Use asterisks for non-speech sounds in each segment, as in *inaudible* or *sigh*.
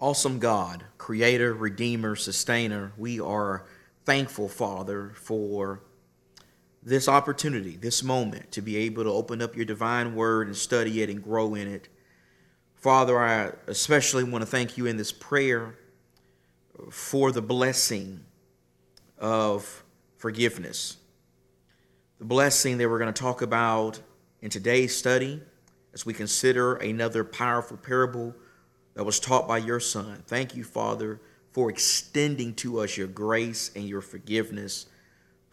Awesome God, Creator, Redeemer, Sustainer, we are thankful, Father, for this opportunity, this moment to be able to open up your divine word and study it and grow in it. Father, I especially want to thank you in this prayer for the blessing of forgiveness. The blessing that we're going to talk about in today's study as we consider another powerful parable that was taught by your Son. Thank you, Father, for extending to us your grace and your forgiveness.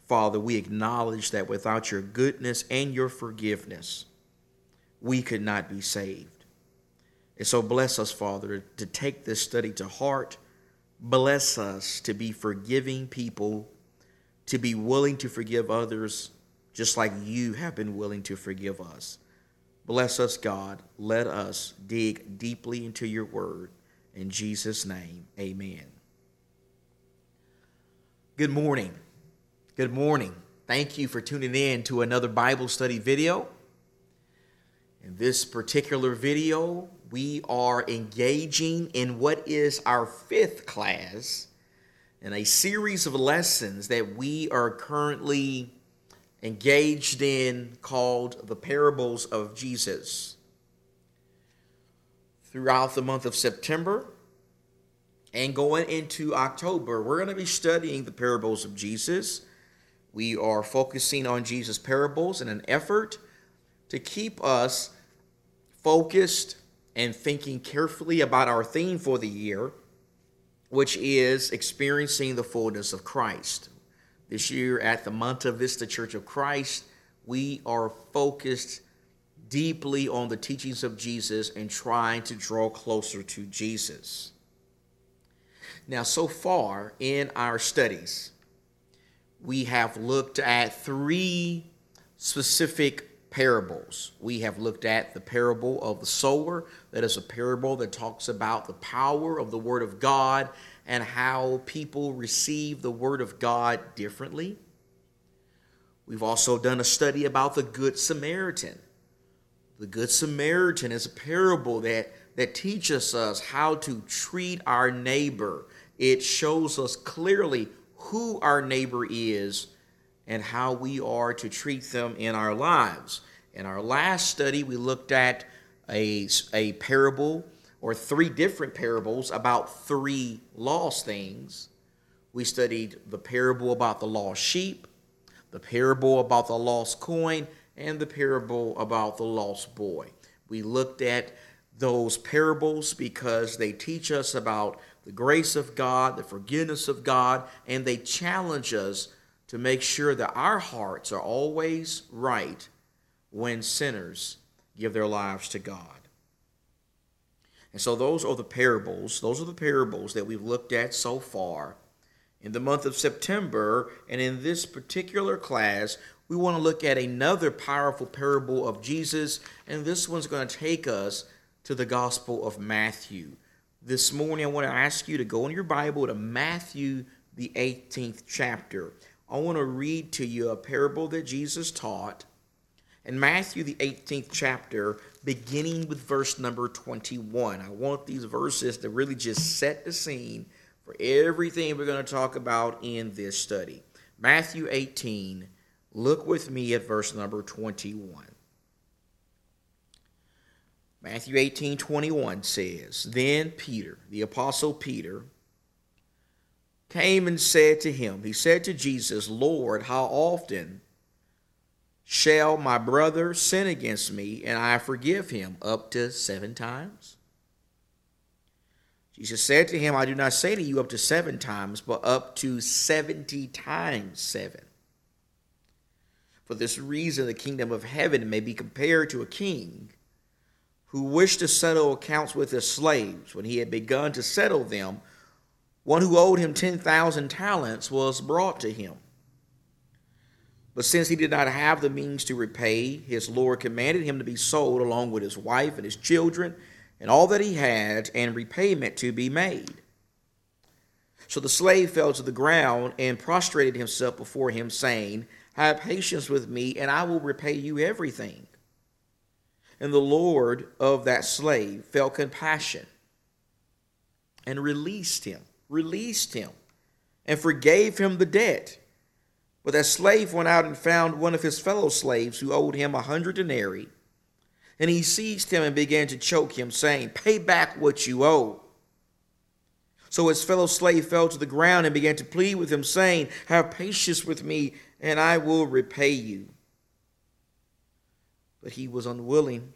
Father, we acknowledge that without your goodness and your forgiveness, we could not be saved. And so bless us, Father, to take this study to heart. Bless us to be forgiving people, to be willing to forgive others, just like you have been willing to forgive us. Bless us, God. Let us dig deeply into your word. In Jesus' name, amen. Good morning. Good morning. Thank you for tuning in to another Bible study video. In this particular video, we are engaging in what is our fifth class in a series of lessons that we are currently engaged in called the parables of Jesus. Throughout the month of September and going into October, we're going to be studying the parables of Jesus. We are focusing on Jesus' parables in an effort to keep us focused and thinking carefully about our theme for the year, which is experiencing the fullness of Christ. This year at the Monte Vista Church of Christ, we are focused deeply on the teachings of Jesus and trying to draw closer to Jesus. Now, so far in our studies, we have looked at three specific parables. We have looked at the parable of the sower, that is a parable that talks about the power of the Word of God and how people receive the Word of God differently. We've also done a study about the Good Samaritan. The Good Samaritan is a parable that, that teaches us how to treat our neighbor. It shows us clearly who our neighbor is and how we are to treat them in our lives. In our last study, we looked at a, a parable or three different parables about three lost things. We studied the parable about the lost sheep, the parable about the lost coin, and the parable about the lost boy. We looked at those parables because they teach us about the grace of God, the forgiveness of God, and they challenge us to make sure that our hearts are always right when sinners give their lives to God. And so those are the parables. Those are the parables that we've looked at so far. In the month of September, and in this particular class, we want to look at another powerful parable of Jesus, and this one's going to take us to the Gospel of Matthew. This morning, I want to ask you to go in your Bible to Matthew, the 18th chapter. I want to read to you a parable that Jesus taught in Matthew, the 18th chapter, beginning with verse number 21. I want these verses to really just set the scene for everything we're going to talk about in this study. Matthew 18, look with me at verse number 21. Matthew 18, 21 says, Then Peter, the apostle Peter, came and said to him, He said to Jesus, Lord, how often Shall my brother sin against me and I forgive him up to seven times? Jesus said to him, I do not say to you up to seven times, but up to seventy times seven. For this reason, the kingdom of heaven may be compared to a king who wished to settle accounts with his slaves. When he had begun to settle them, one who owed him 10,000 talents was brought to him. But since he did not have the means to repay, his Lord commanded him to be sold along with his wife and his children and all that he had, and repayment to be made. So the slave fell to the ground and prostrated himself before him, saying, Have patience with me, and I will repay you everything. And the Lord of that slave felt compassion and released him, released him, and forgave him the debt. But that slave went out and found one of his fellow slaves who owed him a hundred denarii. And he seized him and began to choke him, saying, Pay back what you owe. So his fellow slave fell to the ground and began to plead with him, saying, Have patience with me, and I will repay you. But he was unwilling.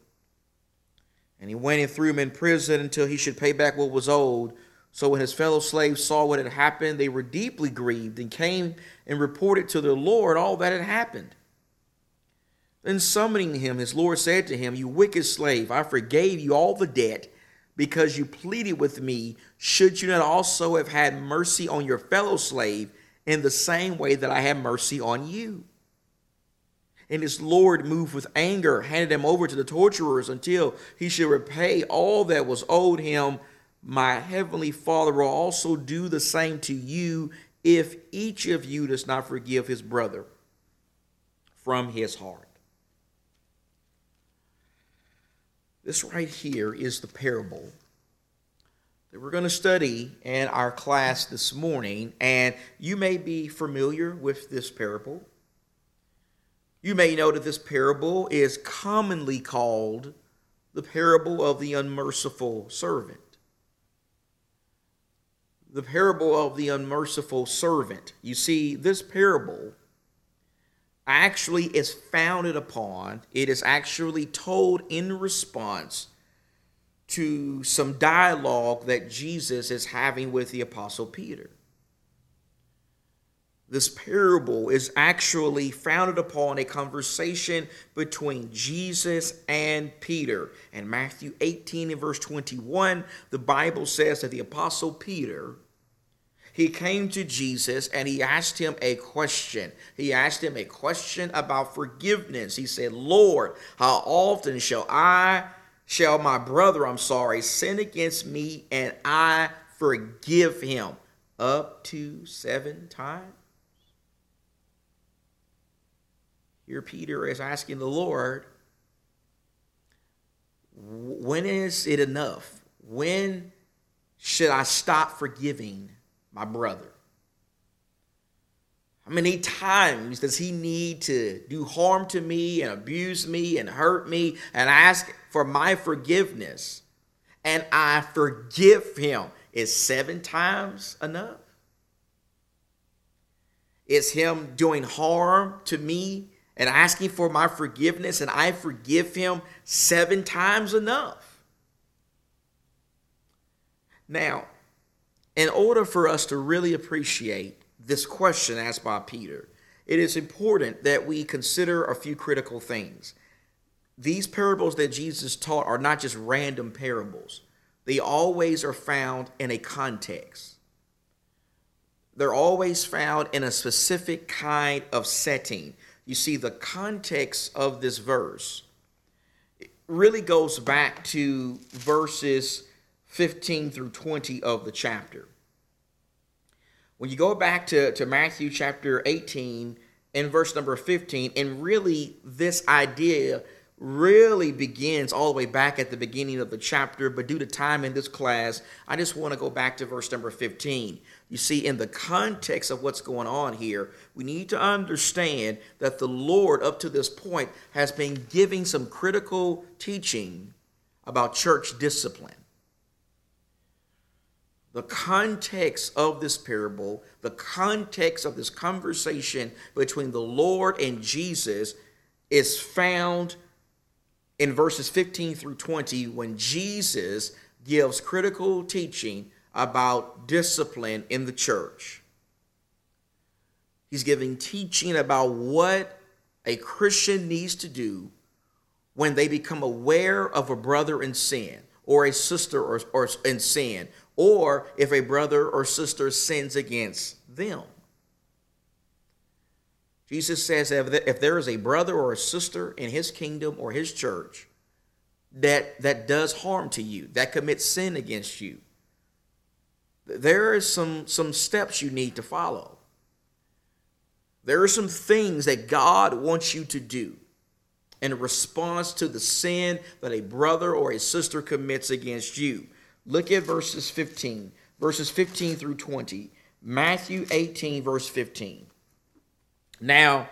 And he went and threw him in prison until he should pay back what was owed. So when his fellow slaves saw what had happened, they were deeply grieved and came and reported to their Lord all that had happened. Then summoning him, his Lord said to him, You wicked slave, I forgave you all the debt because you pleaded with me. Should you not also have had mercy on your fellow slave in the same way that I had mercy on you? And his Lord, moved with anger, handed him over to the torturers until he should repay all that was owed him my heavenly Father will also do the same to you if each of you does not forgive his brother from his heart. This right here is the parable that we're going to study in our class this morning, and you may be familiar with this parable. You may know that this parable is commonly called the parable of the unmerciful servant the parable of the unmerciful servant. You see, this parable actually is founded upon, it is actually told in response to some dialogue that Jesus is having with the Apostle Peter. This parable is actually founded upon a conversation between Jesus and Peter. In Matthew 18 and verse 21, the Bible says that the apostle Peter he came to Jesus and he asked him a question. He asked him a question about forgiveness. He said, "Lord, how often shall I shall my brother, I'm sorry, sin against me and I forgive him?" Up to 7 times. Here, Peter is asking the Lord, when is it enough? When should I stop forgiving my brother? How many times does he need to do harm to me and abuse me and hurt me and ask for my forgiveness? And I forgive him. Is seven times enough? Is him doing harm to me and asking for my forgiveness, and I forgive him seven times enough. Now, in order for us to really appreciate this question asked by Peter, it is important that we consider a few critical things. These parables that Jesus taught are not just random parables, they always are found in a context. They're always found in a specific kind of setting you see the context of this verse really goes back to verses 15 through 20 of the chapter. When you go back to, to Matthew chapter 18 and verse number 15, and really this idea really begins all the way back at the beginning of the chapter, but due to time in this class, I just want to go back to verse number 15. You see, in the context of what's going on here, we need to understand that the Lord, up to this point, has been giving some critical teaching about church discipline. The context of this parable, the context of this conversation between the Lord and Jesus is found in verses 15 through 20 when Jesus gives critical teaching about discipline in the church. He's giving teaching about what a Christian needs to do when they become aware of a brother in sin or a sister or, or in sin, or if a brother or sister sins against them. Jesus says if there is a brother or a sister in his kingdom or his church that, that does harm to you, that commits sin against you, there are some, some steps you need to follow. There are some things that God wants you to do in response to the sin that a brother or a sister commits against you. Look at verses 15 verses 15 through 20. Matthew 18, verse 15. Now,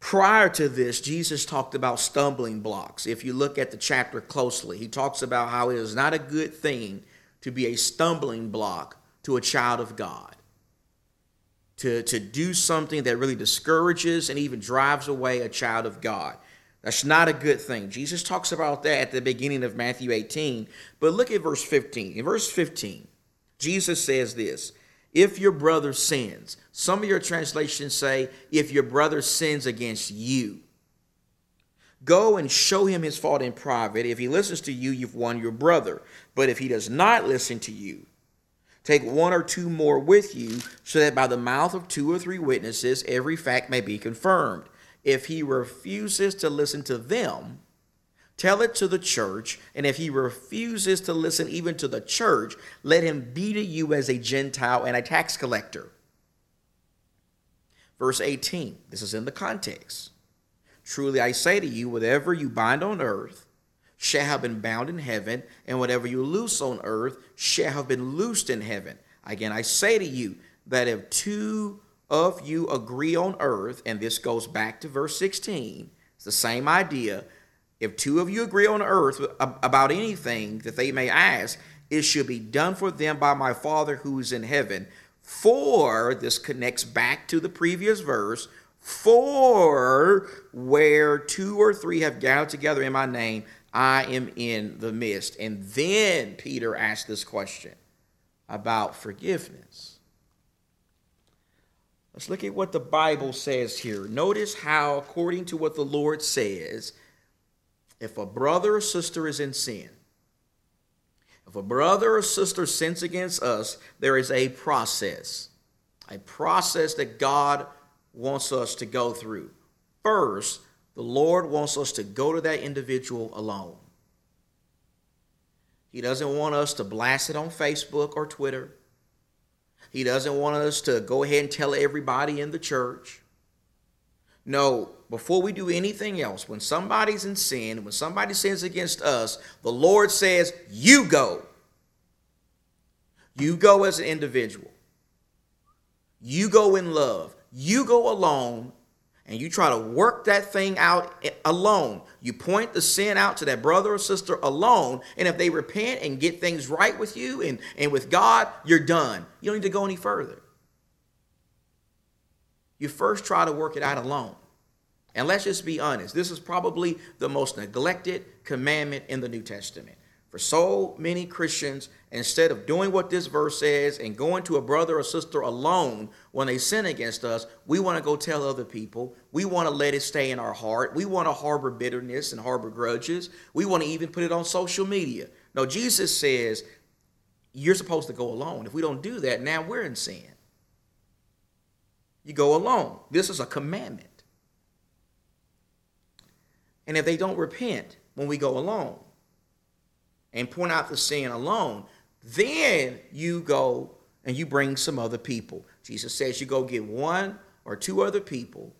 prior to this, Jesus talked about stumbling blocks. If you look at the chapter closely, he talks about how it is not a good thing to be a stumbling block to a child of God. To, to do something that really discourages and even drives away a child of God. That's not a good thing. Jesus talks about that at the beginning of Matthew 18. But look at verse 15. In verse 15, Jesus says this If your brother sins, some of your translations say, if your brother sins against you, go and show him his fault in private. If he listens to you, you've won your brother. But if he does not listen to you, take one or two more with you, so that by the mouth of two or three witnesses every fact may be confirmed. If he refuses to listen to them, tell it to the church. And if he refuses to listen even to the church, let him be to you as a Gentile and a tax collector. Verse 18, this is in the context. Truly I say to you, whatever you bind on earth shall have been bound in heaven, and whatever you loose on earth shall have been loosed in heaven. Again, I say to you that if two of you agree on earth, and this goes back to verse 16, it's the same idea. If two of you agree on earth about anything that they may ask, it should be done for them by my Father who is in heaven. For, this connects back to the previous verse, for where two or three have gathered together in my name, I am in the midst. And then Peter asked this question about forgiveness. Let's look at what the Bible says here. Notice how, according to what the Lord says, if a brother or sister is in sin, if a brother or sister sins against us, there is a process, a process that God wants us to go through. First, the Lord wants us to go to that individual alone. He doesn't want us to blast it on Facebook or Twitter. He doesn't want us to go ahead and tell everybody in the church. No, before we do anything else, when somebody's in sin, when somebody sins against us, the Lord says, You go. You go as an individual. You go in love. You go alone and you try to work that thing out alone. You point the sin out to that brother or sister alone, and if they repent and get things right with you and, and with God, you're done. You don't need to go any further. You first try to work it out alone. And let's just be honest, this is probably the most neglected commandment in the New Testament. For so many Christians, instead of doing what this verse says and going to a brother or sister alone when they sin against us, we want to go tell other people. We want to let it stay in our heart. We want to harbor bitterness and harbor grudges. We want to even put it on social media. No, Jesus says you're supposed to go alone. If we don't do that, now we're in sin. You go alone. This is a commandment. And if they don't repent when we go alone, and point out the sin alone, then you go and you bring some other people. Jesus says you go get one or two other people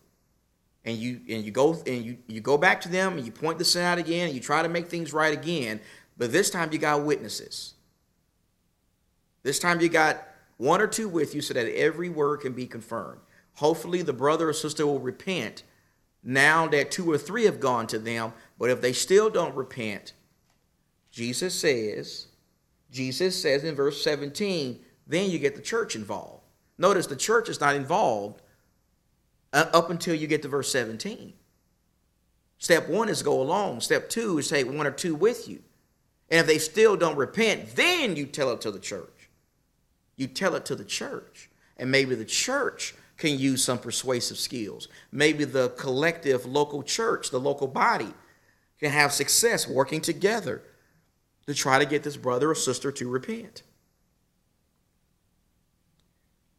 and you and you go and you, you go back to them and you point the sin out again and you try to make things right again, but this time you got witnesses. This time you got one or two with you so that every word can be confirmed. Hopefully the brother or sister will repent now that two or three have gone to them, but if they still don't repent, Jesus says, Jesus says in verse 17, then you get the church involved. Notice the church is not involved up until you get to verse 17. Step one is go along. Step two is take one or two with you. And if they still don't repent, then you tell it to the church. You tell it to the church. And maybe the church can use some persuasive skills. Maybe the collective local church, the local body, can have success working together to try to get this brother or sister to repent.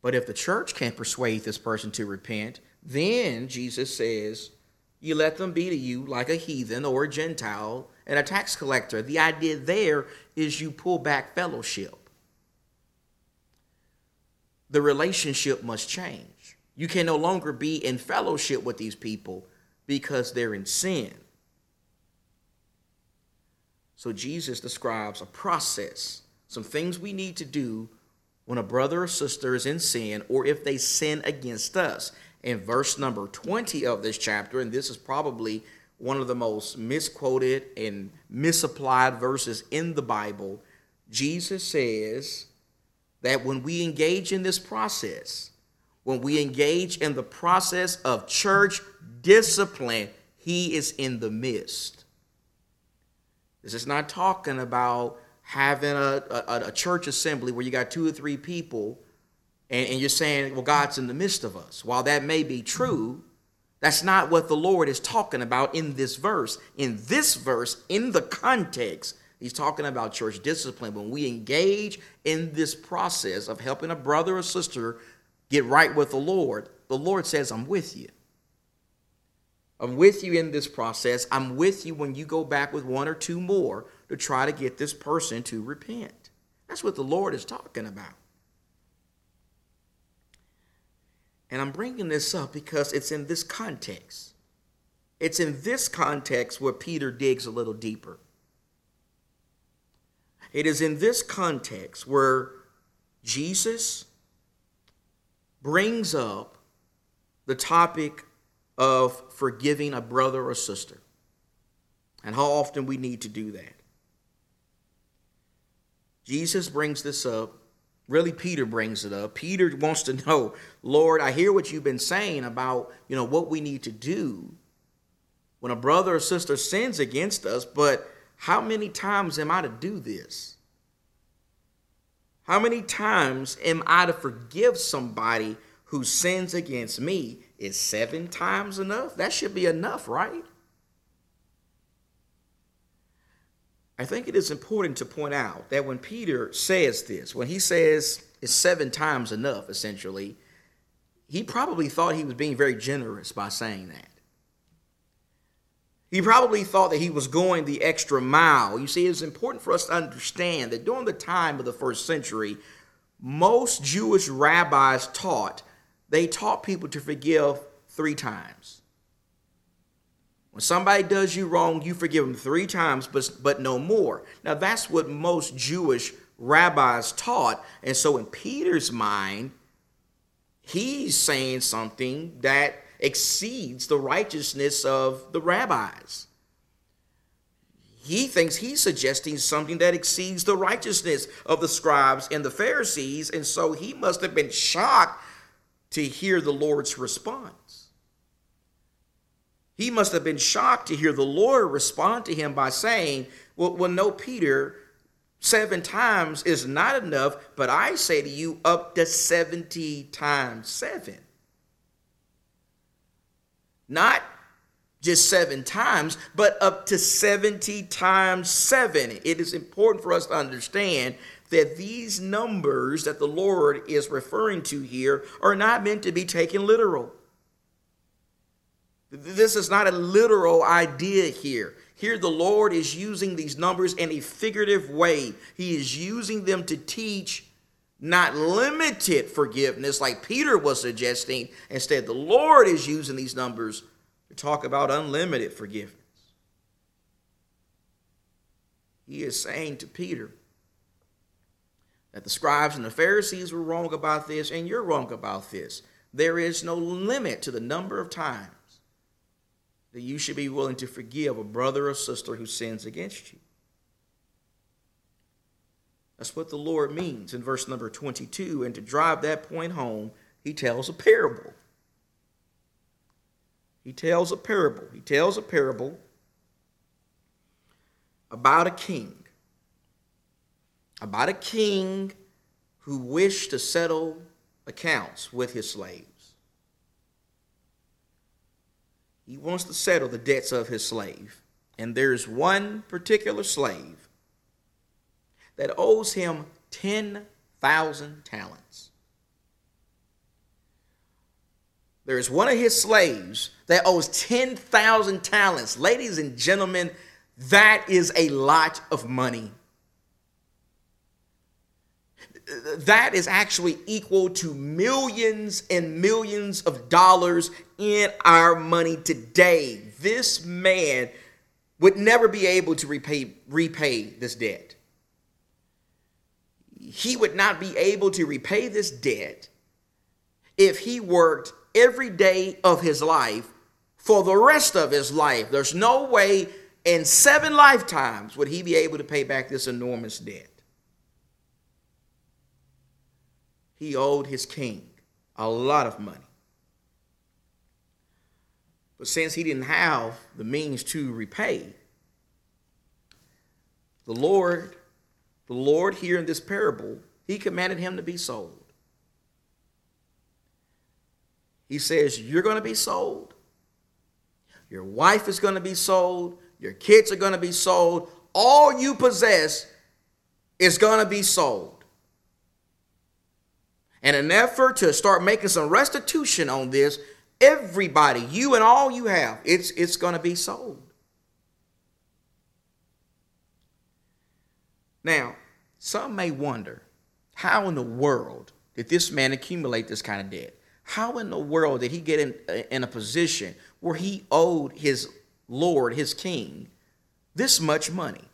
But if the church can't persuade this person to repent, then Jesus says, you let them be to you like a heathen or a Gentile and a tax collector. The idea there is you pull back fellowship. The relationship must change. You can no longer be in fellowship with these people because they're in sin. So Jesus describes a process some things we need to do when a brother or sister is in sin or if they sin against us. In verse number 20 of this chapter, and this is probably one of the most misquoted and misapplied verses in the Bible, Jesus says that when we engage in this process, when we engage in the process of church discipline, he is in the midst. This is not talking about having a, a, a, church assembly where you got two or three people and, and you're saying, well, God's in the midst of us. While that may be true, that's not what the Lord is talking about in this verse. In this verse, in the context, he's talking about church discipline. When we engage in this process of helping a brother or sister get right with the Lord, the Lord says, I'm with you. I'm with you in this process. I'm with you when you go back with one or two more to try to get this person to repent. That's what the Lord is talking about. And I'm bringing this up because it's in this context. It's in this context where Peter digs a little deeper. It is in this context where Jesus brings up the topic of forgiving a brother or sister and how often we need to do that. Jesus brings this up. Really, Peter brings it up. Peter wants to *laughs* know, Lord, I hear what you've been saying about, you know, what we need to do when a brother or sister sins against us, but how many times am I to do this? How many times am I to forgive somebody who sins against me? Is seven times enough? That should be enough, right? I think it is important to point out that when Peter says this, when he says it's seven times enough, essentially, he probably thought he was being very generous by saying that. He probably thought that he was going the extra mile. You see, it's important for us to understand that during the time of the first century, most Jewish rabbis taught, they taught people to forgive three times. When somebody does you wrong, you forgive them three times, but, but no more. Now, that's what most Jewish rabbis taught. And so, in Peter's mind, he's saying something that exceeds the righteousness of the rabbis. He thinks he's suggesting something that exceeds the righteousness of the scribes and the Pharisees. And so, he must have been shocked to hear the Lord's response. He must have been shocked to hear the Lord respond to him by saying, Well, well no, Peter, seven times is not enough, but I say to you, up to 70 times seven. Not just seven times, but up to 70 times seven. It is important for us to understand that these numbers that the Lord is referring to here are not meant to be taken literal. This is not a literal idea here. Here, the Lord is using these numbers in a figurative way. He is using them to teach not limited forgiveness like Peter was suggesting. Instead, the Lord is using these numbers to talk about unlimited forgiveness. He is saying to Peter that the scribes and the Pharisees were wrong about this, and you're wrong about this. There is no limit to the number of times that you should be willing to forgive a brother or sister who sins against you. That's what the Lord means in verse number 22. And to drive that point home, he tells a parable. He tells a parable. He tells a parable about a king. About a king who wished to settle accounts with his slaves. he wants to settle the debts of his slave. And there's one particular slave that owes him 10,000 talents. There's one of his slaves that owes 10,000 talents. Ladies and gentlemen, that is a lot of money that is actually equal to millions and millions of dollars in our money today. This man would never be able to repay, repay this debt. He would not be able to repay this debt if he worked every day of his life for the rest of his life. There's no way in seven lifetimes would he be able to pay back this enormous debt. He owed his king a lot of money. But since he didn't have the means to repay, the Lord, the Lord here in this parable, he commanded him to be sold. He says, You're going to be sold. Your wife is going to be sold. Your kids are going to be sold. All you possess is going to be sold. And in an effort to start making some restitution on this, everybody, you and all you have, it's, it's going to be sold. Now, some may wonder how in the world did this man accumulate this kind of debt? How in the world did he get in, uh, in a position where he owed his Lord, his king, this much money?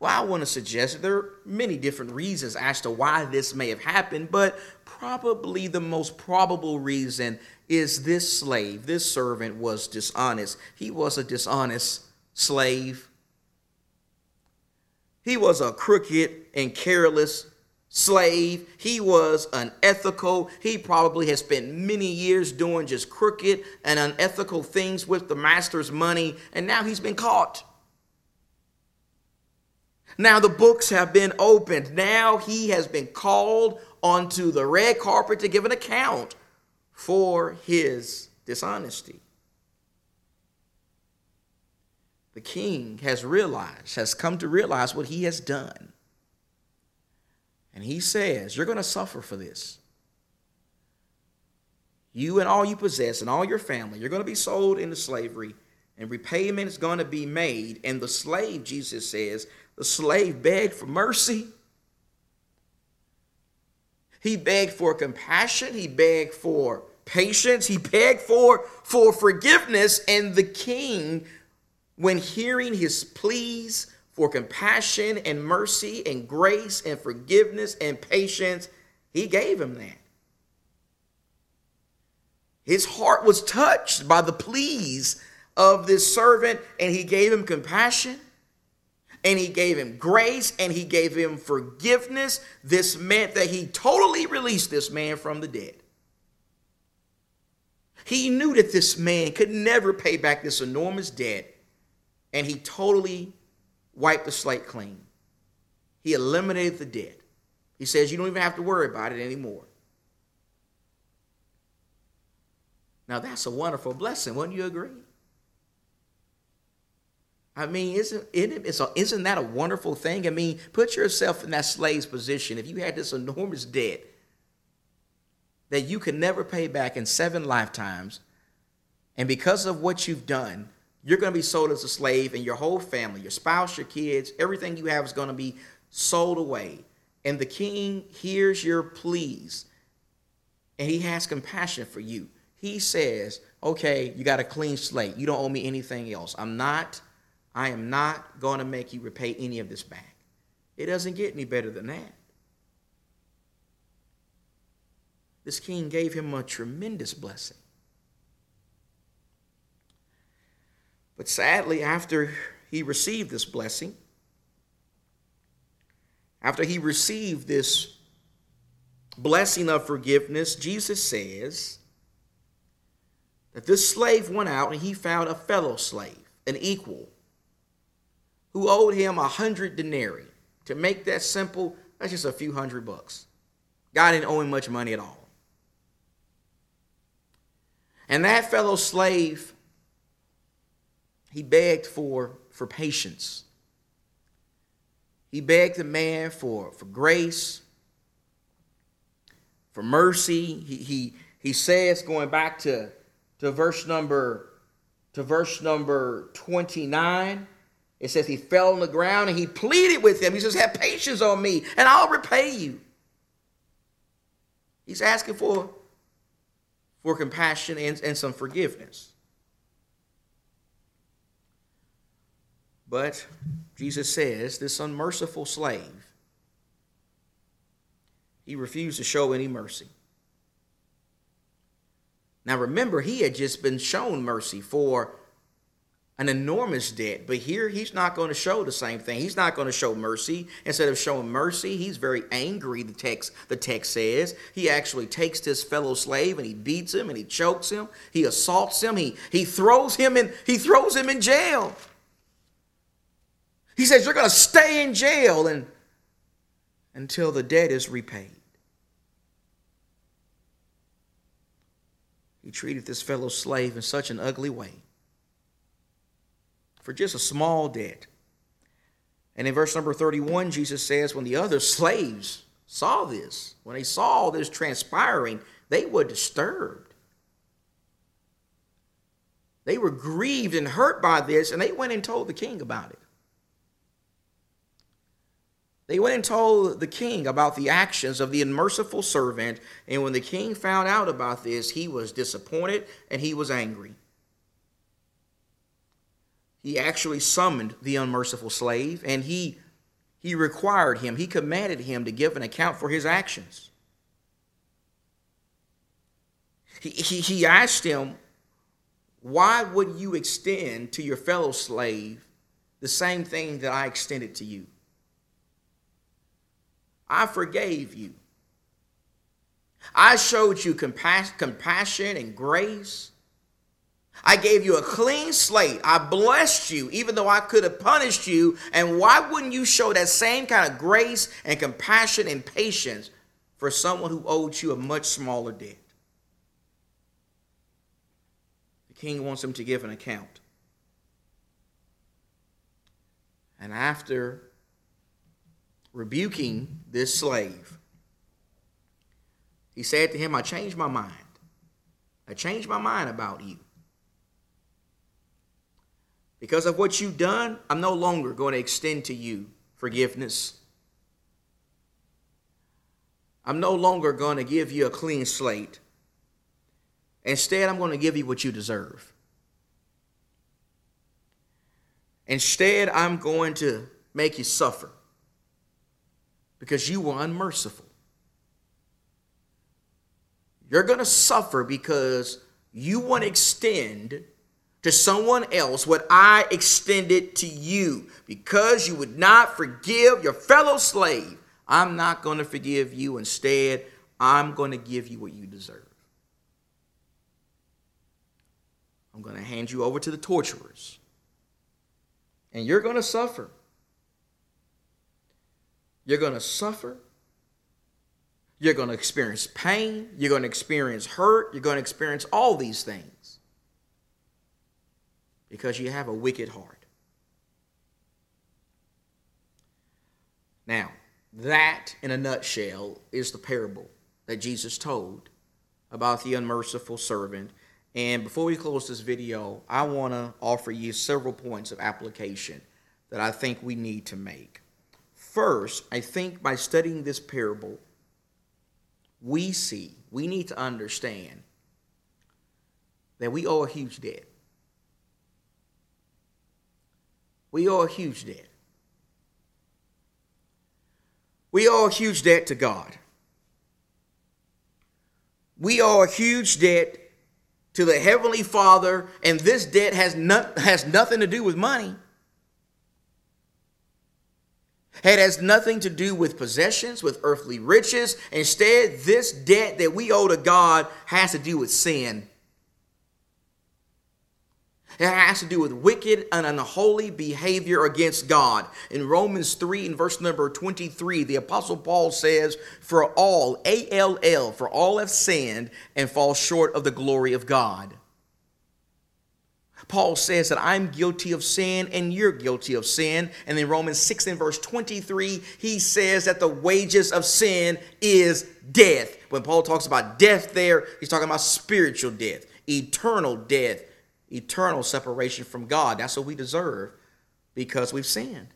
Well, I want to suggest that there are many different reasons as to why this may have happened, but probably the most probable reason is this slave, this servant was dishonest. He was a dishonest slave. He was a crooked and careless slave. He was unethical. He probably has spent many years doing just crooked and unethical things with the master's money, and now he's been caught. Now the books have been opened. Now he has been called onto the red carpet to give an account for his dishonesty. The king has realized, has come to realize what he has done. And he says, You're going to suffer for this. You and all you possess and all your family, you're going to be sold into slavery, and repayment is going to be made. And the slave, Jesus says, the slave begged for mercy. He begged for compassion. He begged for patience. He begged for, for forgiveness. And the king, when hearing his pleas, for compassion and mercy and grace and forgiveness and patience, he gave him that. His heart was touched by the pleas of this servant, and he gave him compassion, and he gave him grace, and he gave him forgiveness. This meant that he totally released this man from the dead. He knew that this man could never pay back this enormous debt, and he totally wiped the slate clean. He eliminated the debt. He says you don't even have to worry about it anymore. Now that's a wonderful blessing. Wouldn't you agree? I mean, isn't a, isn't that a wonderful thing? I mean, put yourself in that slave's position. If you had this enormous debt that you could never pay back in seven lifetimes, and because of what you've done, you're going to be sold as a slave, and your whole family, your spouse, your kids, everything you have is going to be sold away. And the king hears your pleas, and he has compassion for you. He says, Okay, you got a clean slate. You don't owe me anything else. I'm not, I am not going to make you repay any of this back. It doesn't get any better than that. This king gave him a tremendous blessing. But sadly, after he received this blessing, after he received this blessing of forgiveness, Jesus says that this slave went out and he found a fellow slave, an equal, who owed him a hundred denarii. To make that simple, that's just a few hundred bucks. God didn't owe him much money at all. And that fellow slave he begged for, for patience. He begged the man for, for grace, for mercy. He, he, he says, going back to, to verse number to verse number 29, it says he fell on the ground and he pleaded with him. He says, Have patience on me, and I'll repay you. He's asking for, for compassion and, and some forgiveness. But Jesus says this unmerciful slave, he refused to show any mercy. Now remember, he had just been shown mercy for an enormous debt, but here he's not going to show the same thing. He's not going to show mercy. Instead of showing mercy, he's very angry, the text the text says. He actually takes this fellow slave and he beats him and he chokes him, he assaults him, he he throws him in he throws him in jail. He says, You're going to stay in jail and, until the debt is repaid. He treated this fellow slave in such an ugly way for just a small debt. And in verse number 31, Jesus says, When the other slaves saw this, when they saw this transpiring, they were disturbed. They were grieved and hurt by this, and they went and told the king about it. They went and told the king about the actions of the unmerciful servant, and when the king found out about this, he was disappointed and he was angry. He actually summoned the unmerciful slave and he, he required him, he commanded him to give an account for his actions. He, he, he asked him, Why would you extend to your fellow slave the same thing that I extended to you? I forgave you. I showed you compas- compassion and grace. I gave you a clean slate. I blessed you, even though I could have punished you. And why wouldn't you show that same kind of grace and compassion and patience for someone who owed you a much smaller debt? The king wants him to give an account. And after rebuking this slave, he said to him, I changed my mind. I changed my mind about you. Because of what you've done, I'm no longer going to extend to you forgiveness. I'm no longer going to give you a clean slate. Instead, I'm going to give you what you deserve. Instead, I'm going to make you suffer because you were unmerciful. You're going to suffer because you want to extend to someone else what I extended to you. Because you would not forgive your fellow slave, I'm not going to forgive you. Instead, I'm going to give you what you deserve. I'm going to hand you over to the torturers. And you're going to suffer. You're going to suffer. You're going to experience pain. You're going to experience hurt. You're going to experience all these things because you have a wicked heart. Now, that in a nutshell is the parable that Jesus told about the unmerciful servant. And before we close this video, I want to offer you several points of application that I think we need to make. First, I think by studying this parable, we see, we need to understand that we owe a huge debt. We owe a huge debt. We owe a huge debt to God. We owe a huge debt to the Heavenly Father, and this debt has, not, has nothing to do with money. It has nothing to do with possessions, with earthly riches. Instead, this debt that we owe to God has to do with sin. It has to do with wicked and unholy behavior against God. In Romans 3, in verse number 23, the Apostle Paul says, For all, A L L, for all have sinned and fall short of the glory of God. Paul says that I'm guilty of sin and you're guilty of sin. And in Romans 6 and verse 23, he says that the wages of sin is death. When Paul talks about death there, he's talking about spiritual death, eternal death, eternal separation from God. That's what we deserve because we've sinned.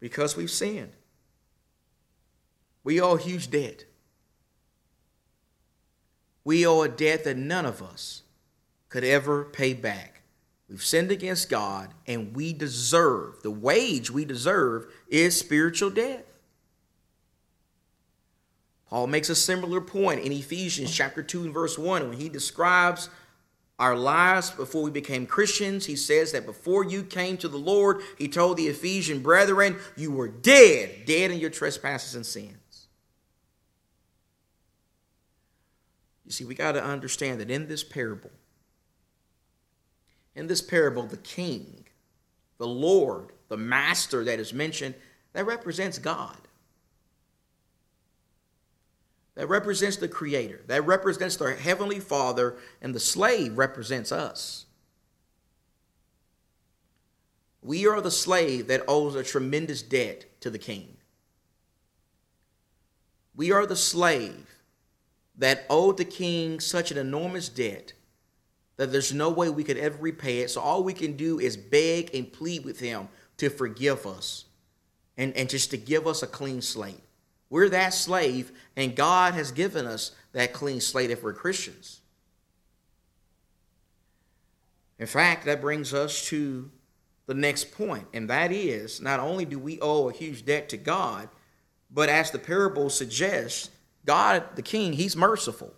Because we've sinned. We owe huge debt. We owe a debt that none of us could ever pay back. We've sinned against God and we deserve, the wage we deserve is spiritual death. Paul makes a similar point in Ephesians chapter 2 and verse 1 when he describes our lives before we became Christians. He says that before you came to the Lord, he told the Ephesian brethren, you were dead, dead in your trespasses and sins. You see, we got to understand that in this parable, in this parable, the king, the Lord, the master that is mentioned, that represents God. That represents the Creator. That represents the Heavenly Father, and the slave represents us. We are the slave that owes a tremendous debt to the king. We are the slave that owed the king such an enormous debt that there's no way we could ever repay it. So all we can do is beg and plead with him to forgive us and, and just to give us a clean slate. We're that slave, and God has given us that clean slate if we're Christians. In fact, that brings us to the next point, and that is not only do we owe a huge debt to God, but as the parable suggests, God, the King, He's merciful.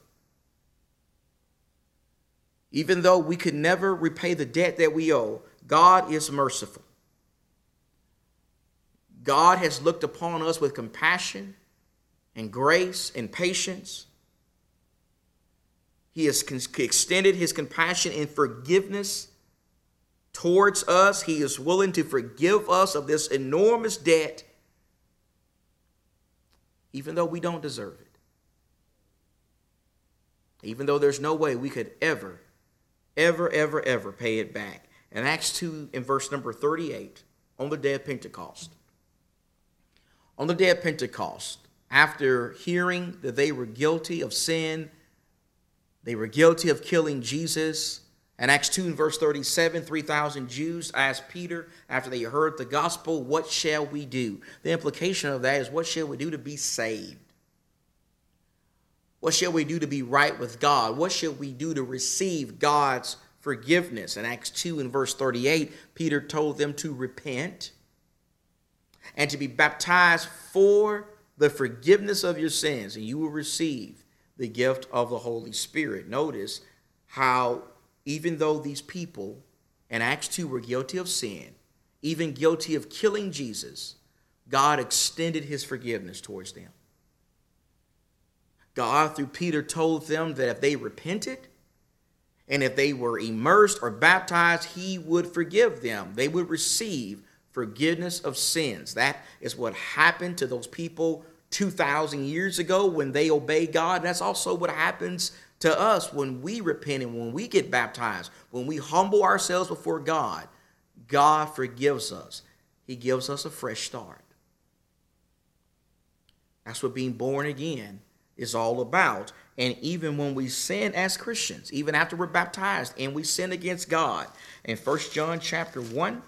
Even though we could never repay the debt that we owe, God is merciful. God has looked upon us with compassion and grace and patience. He has extended his compassion and forgiveness towards us. He is willing to forgive us of this enormous debt, even though we don't deserve it. Even though there's no way we could ever, ever, ever, ever pay it back. In Acts 2, in verse number 38, on the day of Pentecost, on the day of Pentecost, after hearing that they were guilty of sin, they were guilty of killing Jesus. And Acts 2 and verse 37, 3,000 Jews asked Peter after they heard the gospel, What shall we do? The implication of that is, What shall we do to be saved? What shall we do to be right with God? What shall we do to receive God's forgiveness? In Acts 2 and verse 38, Peter told them to repent and to be baptized for the forgiveness of your sins, and you will receive the gift of the Holy Spirit. Notice how, even though these people in Acts 2 were guilty of sin, even guilty of killing Jesus, God extended his forgiveness towards them. God, through Peter, told them that if they repented and if they were immersed or baptized, he would forgive them. They would receive forgiveness of sins. That is what happened to those people 2,000 years ago when they obeyed God. That's also what happens to us when we repent and when we get baptized, when we humble ourselves before God. God forgives us, He gives us a fresh start. That's what being born again is all about. And even when we sin as Christians, even after we're baptized and we sin against God, in 1 John chapter 1,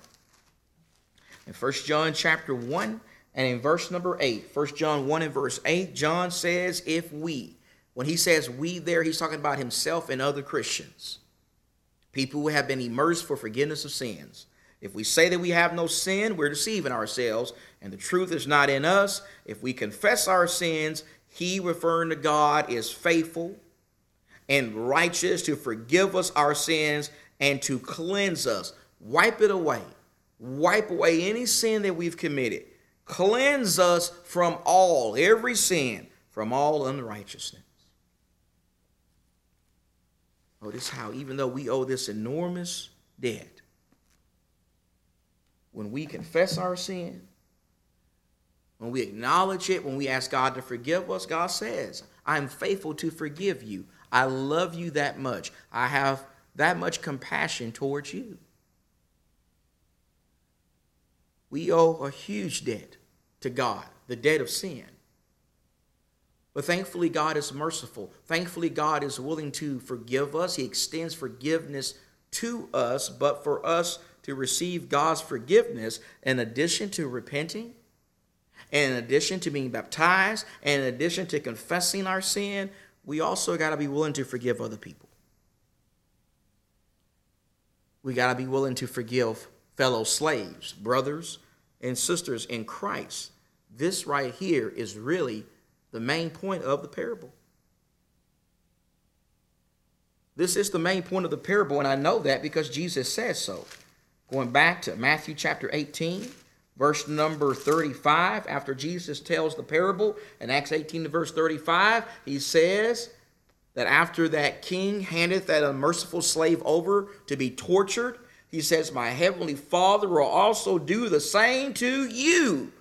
in 1 John chapter 1, and in verse number 8, 1 John 1 and verse 8, John says, if we, when he says we there, he's talking about himself and other Christians, people who have been immersed for forgiveness of sins. If we say that we have no sin, we're deceiving ourselves, and the truth is not in us. If we confess our sins, he, referring to God, is faithful and righteous to forgive us our sins and to cleanse us. Wipe it away. Wipe away any sin that we've committed Cleanse us from all, every sin, from all unrighteousness. Oh, Notice how, even though we owe this enormous debt, when we confess our sin, when we acknowledge it, when we ask God to forgive us, God says, I'm faithful to forgive you. I love you that much. I have that much compassion towards you. we owe a huge debt to God, the debt of sin. But thankfully, God is merciful. Thankfully, God is willing to forgive us. He extends forgiveness to us, but for us to receive God's forgiveness, in addition to repenting, and in addition to being baptized, and in addition to confessing our sin, we also got to be willing to forgive other people. We got to be willing to forgive fellow slaves, brothers, and sisters in Christ. This right here is really the main point of the parable. This is the main point of the parable, and I know that because Jesus says so. Going back to Matthew chapter 18, verse number 35, after Jesus tells the parable in Acts 18 to verse 35, he says that after that king handeth that unmerciful slave over to be tortured, he says, My heavenly Father will also do the same to you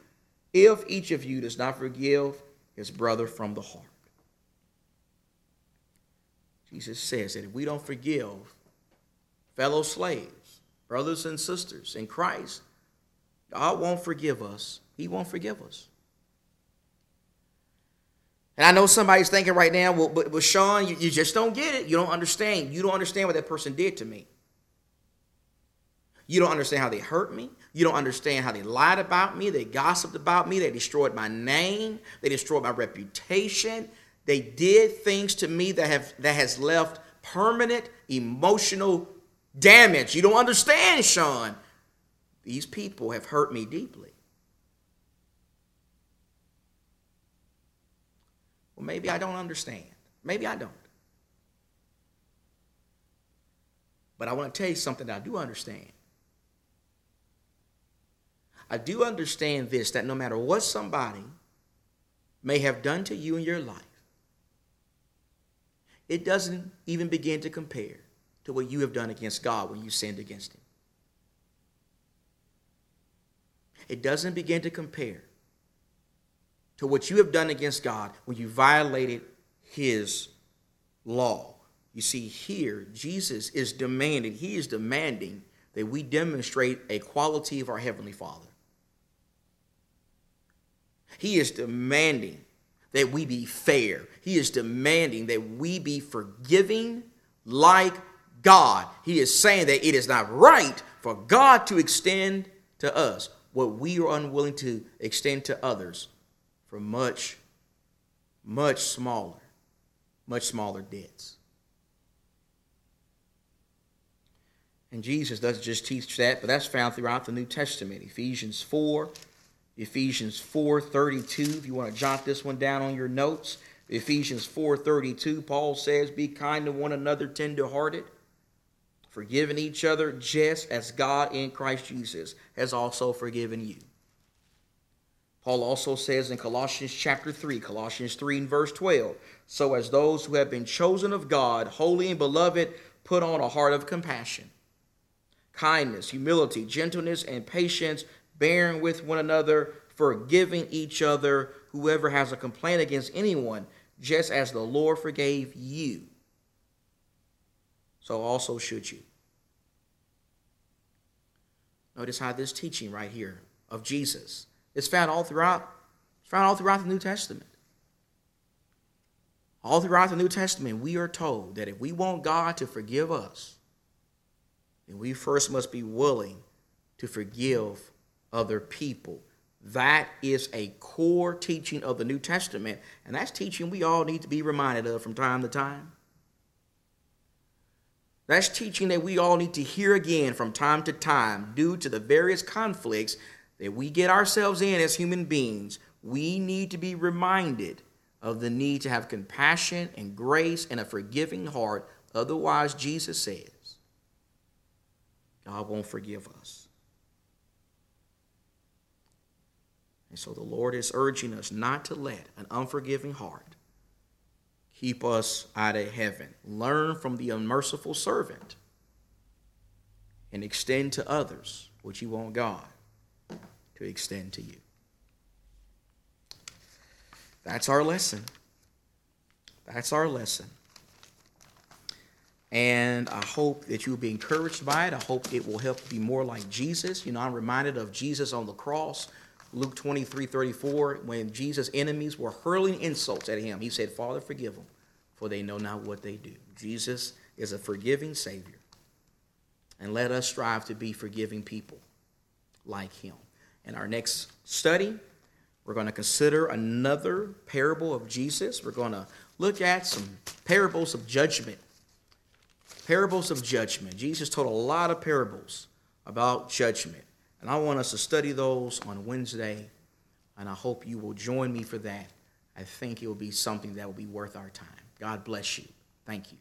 if each of you does not forgive his brother from the heart. Jesus says that if we don't forgive fellow slaves, brothers and sisters in Christ, God won't forgive us. He won't forgive us. And I know somebody's thinking right now, well, but, but Sean, you, you just don't get it. You don't understand. You don't understand what that person did to me. You don't understand how they hurt me. You don't understand how they lied about me. They gossiped about me. They destroyed my name. They destroyed my reputation. They did things to me that have that has left permanent emotional damage. You don't understand, Sean. These people have hurt me deeply. Well, maybe I don't understand. Maybe I don't. But I want to tell you something that I do understand. I do understand this that no matter what somebody may have done to you in your life, it doesn't even begin to compare to what you have done against God when you sinned against Him. It doesn't begin to compare to what you have done against God when you violated His law. You see, here, Jesus is demanding, He is demanding that we demonstrate a quality of our Heavenly Father. He is demanding that we be fair. He is demanding that we be forgiving like God. He is saying that it is not right for God to extend to us what we are unwilling to extend to others for much, much smaller, much smaller debts. And Jesus doesn't just teach that, but that's found throughout the New Testament. Ephesians 4 Ephesians 4:32 if you want to jot this one down on your notes. Ephesians 4:32 Paul says be kind to one another tenderhearted forgiving each other just as God in Christ Jesus has also forgiven you. Paul also says in Colossians chapter 3, Colossians 3 and verse 12, so as those who have been chosen of God, holy and beloved, put on a heart of compassion, kindness, humility, gentleness, and patience, bearing with one another, forgiving each other, whoever has a complaint against anyone, just as the Lord forgave you. So also should you. Notice how this teaching right here of Jesus is found all throughout, it's found all throughout the New Testament. All throughout the New Testament, we are told that if we want God to forgive us, then we first must be willing to forgive other people. That is a core teaching of the New Testament, and that's teaching we all need to be reminded of from time to time. That's teaching that we all need to hear again from time to time due to the various conflicts that we get ourselves in as human beings. We need to be reminded of the need to have compassion and grace and a forgiving heart. Otherwise, Jesus says, God won't forgive us. And so the Lord is urging us not to let an unforgiving heart keep us out of heaven. Learn from the unmerciful servant and extend to others what you want God to extend to you. That's our lesson. That's our lesson. And I hope that you'll be encouraged by it. I hope it will help you be more like Jesus. You know, I'm reminded of Jesus on the cross Luke 23 34, when Jesus' enemies were hurling insults at him, he said, Father, forgive them, for they know not what they do. Jesus is a forgiving Savior. And let us strive to be forgiving people like him. In our next study, we're going to consider another parable of Jesus. We're going to look at some parables of judgment. Parables of judgment. Jesus told a lot of parables about judgment. And I want us to study those on Wednesday, and I hope you will join me for that I think it will be something that will be worth our time. God bless you. Thank you.